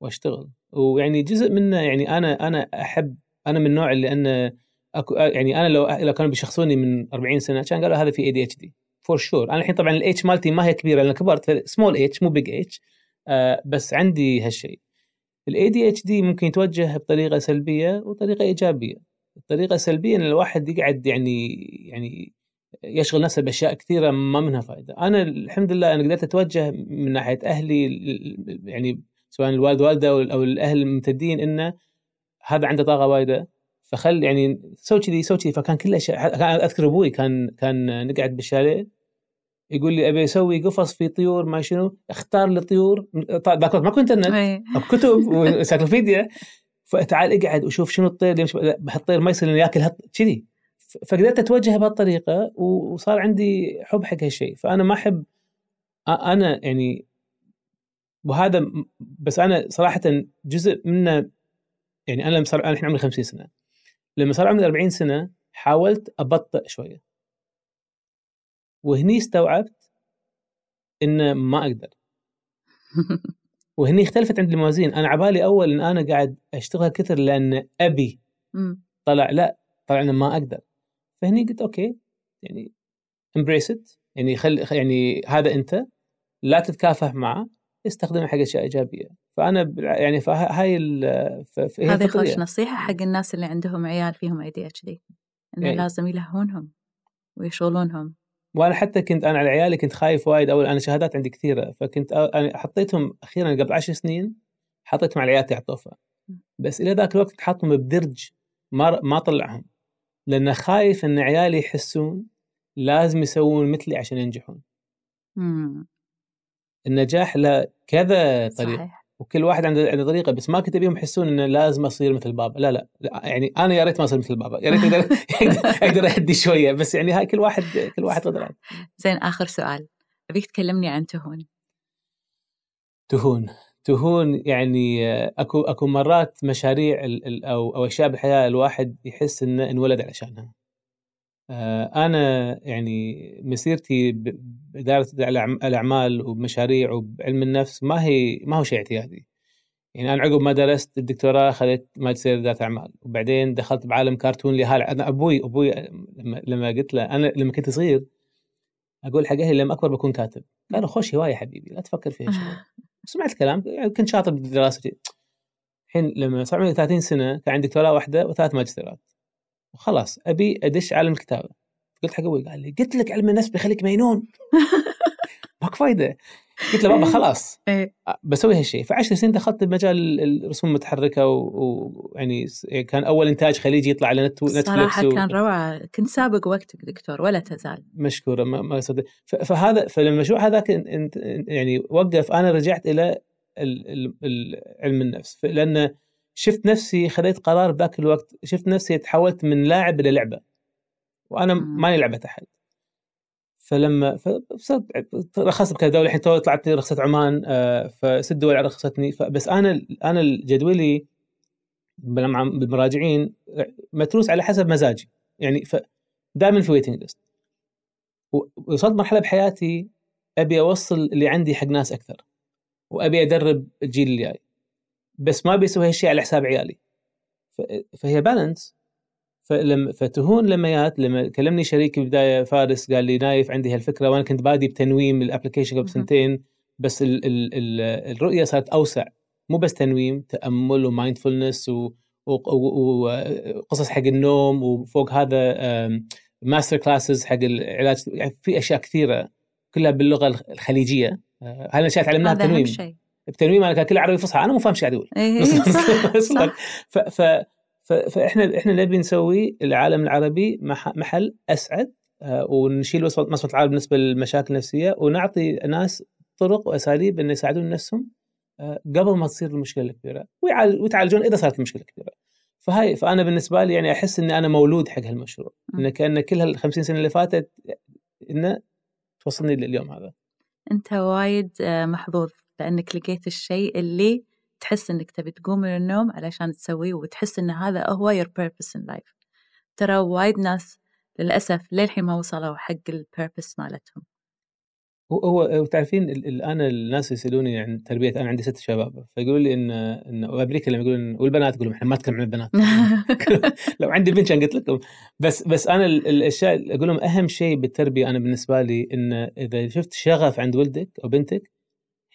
وأشتغل. ويعني جزء منه يعني أنا أنا أحب أنا من النوع اللي أنا أكو يعني أنا لو لو كانوا بيشخصوني من 40 سنة كان قالوا هذا في ADHD for sure أنا الحين طبعا ال H مالتي ما هي كبيرة لأن كبرت سمول اتش مو بيج اتش آه بس عندي هالشيء. ال ADHD ممكن يتوجه بطريقة سلبية وطريقة إيجابية. الطريقة السلبيه إن الواحد يقعد يعني يعني يشغل نفسه بأشياء كثيرة ما منها فائده أنا الحمد لله أنا قدرت أتوجه من ناحية أهلي يعني سواء الوالد والدة أو الأهل الممتدين إنه هذا عنده طاقة وايدة. فخل يعني سوي كذي سوي كذي. فكان كل اشياء أذكر أبوي كان كان نقعد بالشاليه يقول لي أبي أسوي قفص في طيور ما شنو أختار لي طيور ذاك ما كنت انترنت كتب و encyclopedia فتعال اقعد وشوف شنو الطير اللي يمشي ما يصير ياكل كذي. فقدرت أتوجه بهالطريقة وصار عندي حب حق هالشيء. فأنا ما أحب أنا يعني وهذا بس أنا صراحة جزء منه يعني أنا صار أنا الحين عمري 50 سنة. لما صار عمري 40 سنة حاولت أبطئ شوية. وهني استوعبت ان ما أقدر. وهني اختلفت عند الموازين. أنا عبالي أول إن أنا قاعد أشتغل كثر لأن أبي طلع لا طلع أنا ما أقدر. فهني قلت okay يعني embrace يعني خل يعني هذا أنت. لا تتكافح معه. استخدمه حق أشياء إيجابية. فأنا يعني فهاي هذه خوش نصيحة حق الناس اللي عندهم عيال فيهم ADHD إنه يعني لازم يلهونهم ويشغلونهم وأنا حتى كنت أنا على عيالي كنت خايف وايد. أول أنا شهادات عندي كثيرة. فكنت أنا حطيتهم أخيرا قبل عشر سنين حطيتهم على عيالتي على الطوفه بس إلى ذاك الوقت حاطهم بدرج ما ما طلعهم. لأن خايف إن عيالي يحسون لازم يسوون مثلي عشان ينجحون. النجاح له كذا طريقه صحيح. وكل واحد عنده عنده طريقة بس ما كنت أبيهم يحسون إنه لازم أصير مثل بابا. لا لا, لا يعني أنا يا ريت ما أصير مثل بابا. يا ريت أقدر أقدر أهدي شوية بس يعني هاي كل واحد كل واحد قدرات زين آخر سؤال. أبيك تكلمني عن تهون. تهون. تهون يعني آه، أكو أكو مرات مشاريع أو أو أشياء بالحياة الواحد يحس إنه انولد علشانها. آه، أنا يعني مسيرتي باداره الأعمال وبمشاريع وبعلم النفس ما هي ما هو شيء اعتيادي. يعني أنا عقب ما درست الدكتوراه اخذت ماجستير إدارة أعمال. وبعدين دخلت بعالم كرتون لهال أنا أبوي أبوي لما لما قلت له أنا لما كنت صغير أقول حق أهلي لما أكبر بكون كاتب. قالوا خوش هواية حبيبي لا تفكر فيها شوي. سمعت الكلام يعني كنت شاطر بدراستي الحين لما صار عمري 30 سنة كان عندي دكتوراه واحدة وثلاث ماجستيرات. وخلاص أبي أدش عالم الكتابة. قلت حق أبوي قال لي قلت لك علم النفس بيخليك مجنون. ماك فايدة. قلت له بابا خلاص. إيه. بسوي هالشيء فعشر سنين دخلت بمجال الرسوم المتحركة ويعني كان أول إنتاج خليجي يطلع على Net Netflix صراحة و... كان روعة. كنت سابق وقتك دكتور ولا تزال. مشكور ما, ما صدق. ف- فهذا فلما المشروع هذاك يعني وقف. أنا رجعت إلى ال- ال- ال- علم النفس. ف- لأن شفت نفسي خذيت قرار بذاك الوقت شفت نفسي تحولت من لاعب إلى لعبة وأنا. ماني لعبة احد فلما فصرت رخصت بكذا دولة الحين تو طلعت رخصة عمان آه، فست دول رخصتني. بس أنا أنا جدولي بالمراجعين متروس على حسب مزاجي. يعني دائما في waiting list وصلت مرحلة بحياتي أبي أوصل اللي عندي حق ناس أكثر وأبي أدرب الجيل اللي جاي بس ما ابي أسوي هالشيء على حساب عيالي. فهي balance فلما فتهون لما جات لما كلمني شريكي بالبدايه فارس قال لي نايف عندي هالفكرة وأنا كنت بادي بتنويم ال application قبل. سنتين بس ال ال ال الرؤية صارت أوسع. مو بس تنويم تأمل و mindfulness وقصص حق النوم وفوق هذا masterclasses حق العلاج. يعني في أشياء كثيرة كلها باللغة الخليجية. آه، هاي الأشياء تعلمناها هذا أهم بتنويم. شيء. بتنويم أنا كان كل عربي فصحى. أنا مو فاهم إيش قاعد يقول. إيه. ف فاحنا إحنا نبي نسوي العالم العربي مح- محل أسعد آه، ونشيل وصمه العالم بالنسبة للمشاكل النفسية ونعطي ناس طرق وأساليب ان يساعدون نفسهم آه، قبل ما تصير المشكلة الكبيرة ويتعالجون إذا صارت المشكلة الكبيره. فهاي فأنا بالنسبة لي يعني أحس إني أنا مولود حق هالمشروع. مم. إنه كأن كل هال 50 سنة اللي فاتت إنه توصلني لليوم هذا. أنت وايد آه، محظوظ. لأنك لقيت الشيء اللي تحس إنك تبي تقوم من النوم علشان تسويه وتحس إن هذا هو your purpose in life. ترى وايد ناس للأسف للحين ما وصلوا حق البيربس مالتهم. هو هو تعرفين أنا الناس يسألوني عن تربية أنا عندي ست شباب فيقولوا لي إن إن وأمريكا لما يقولون والبنات يقولون إحنا ما نتكلم عن البنات. لو عندي بنت كان قلت لكم. بس بس أنا ال- الاشياء أقول لهم أهم شيء بالتربية أنا بالنسبة لي إن إذا شفت شغف عند ولدك أو بنتك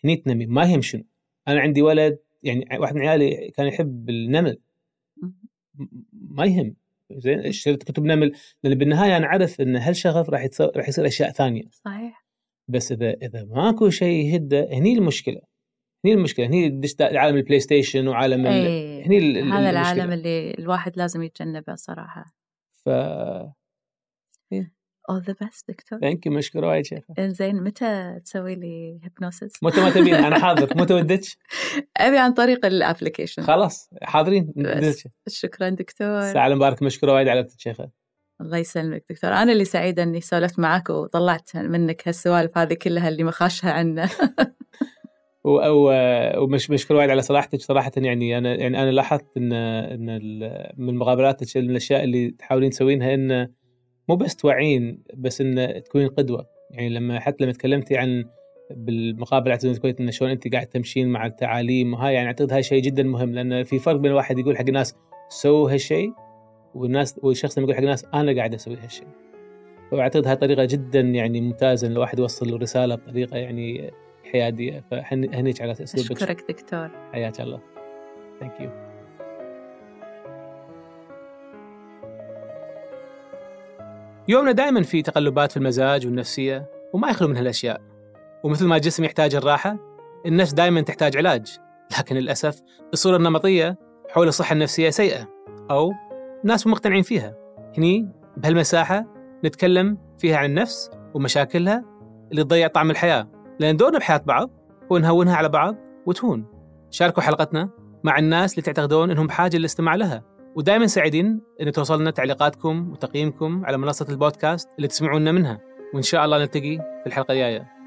هني تنمي ما يهم شنو. أنا عندي ولد يعني واحد من عيالي كان يحب النمل. ما يهم. زين اشتريت كتب نمل. لأن بالنهاية أنا عارف إن هالشغف راح يتصير راح يصير أشياء ثانية. صحيح. بس إذا إذا ماكو شيء يهده هني المشكلة. هني المشكلة. هني عالم ال PlayStation وعالم ال... إيه هني هذا المشكلة. العالم اللي الواحد لازم يتجنبه صراحة. ف all the best دكتور. thank you مشكوره وايد شيخة. انزين متى تسوي لي hypnosis؟ متى ما تبين أنا حاضر متى ودك؟ أبي عن طريق ال application خلاص حاضرين. بس. شكرا دكتور. ساعه مبارك مشكوره وايد على شيخة. الله يسلمك دكتور. أنا اللي سعيدة إني سولفت معك وطلعت منك هالسوالف هذه كلها اللي مخاشها عنا. و- و- ومش مشكور وايد على صراحتك. صراحة يعني أنا يعني أنا لاحظت ان إن من مقابلاتك الأشياء اللي تحاولين تسوينها انه مو بس توعين بس إن تكونين قدوة. يعني لما حتى لما تكلمتي عن بالمقابله اعتذر الكويت انه شلون انت قاعد تمشين مع التعاليم وهاي يعني أعتقد هاي شيء جدا مهم لأن في فرق بين الواحد يقول حق الناس سووا هالشيء والناس والشخص اللي يقول حق الناس أنا قاعد أسوي هالشيء. واعتقد هاي طريقة جدا يعني ممتازة إن الواحد يوصل الرسالة بطريقة يعني حيادية. فهنيك على اسلوبك أشكرك دكتور. حياك الله. ثانك يو يومنا دائما في تقلبات في المزاج والنفسية وما يخلو من هالأشياء. ومثل ما الجسم يحتاج الراحة النفس دائما تحتاج علاج. لكن للأسف الصورة النمطية حول الصحة النفسية سيئة أو ناس مقتنعين فيها. هني بهالمساحة نتكلم فيها عن النفس ومشاكلها اللي تضيع طعم الحياة. لأن دورنا بحياة بعض ونهونها على بعض وتهون. شاركوا حلقتنا مع الناس اللي تعتقدون إنهم بحاجة للاستماع لها. ودائما سعيدين إن توصلنا تعليقاتكم وتقييمكم على منصة البودكاست اللي تسمعونا منها. وإن شاء الله نلتقي في الحلقة الجاية.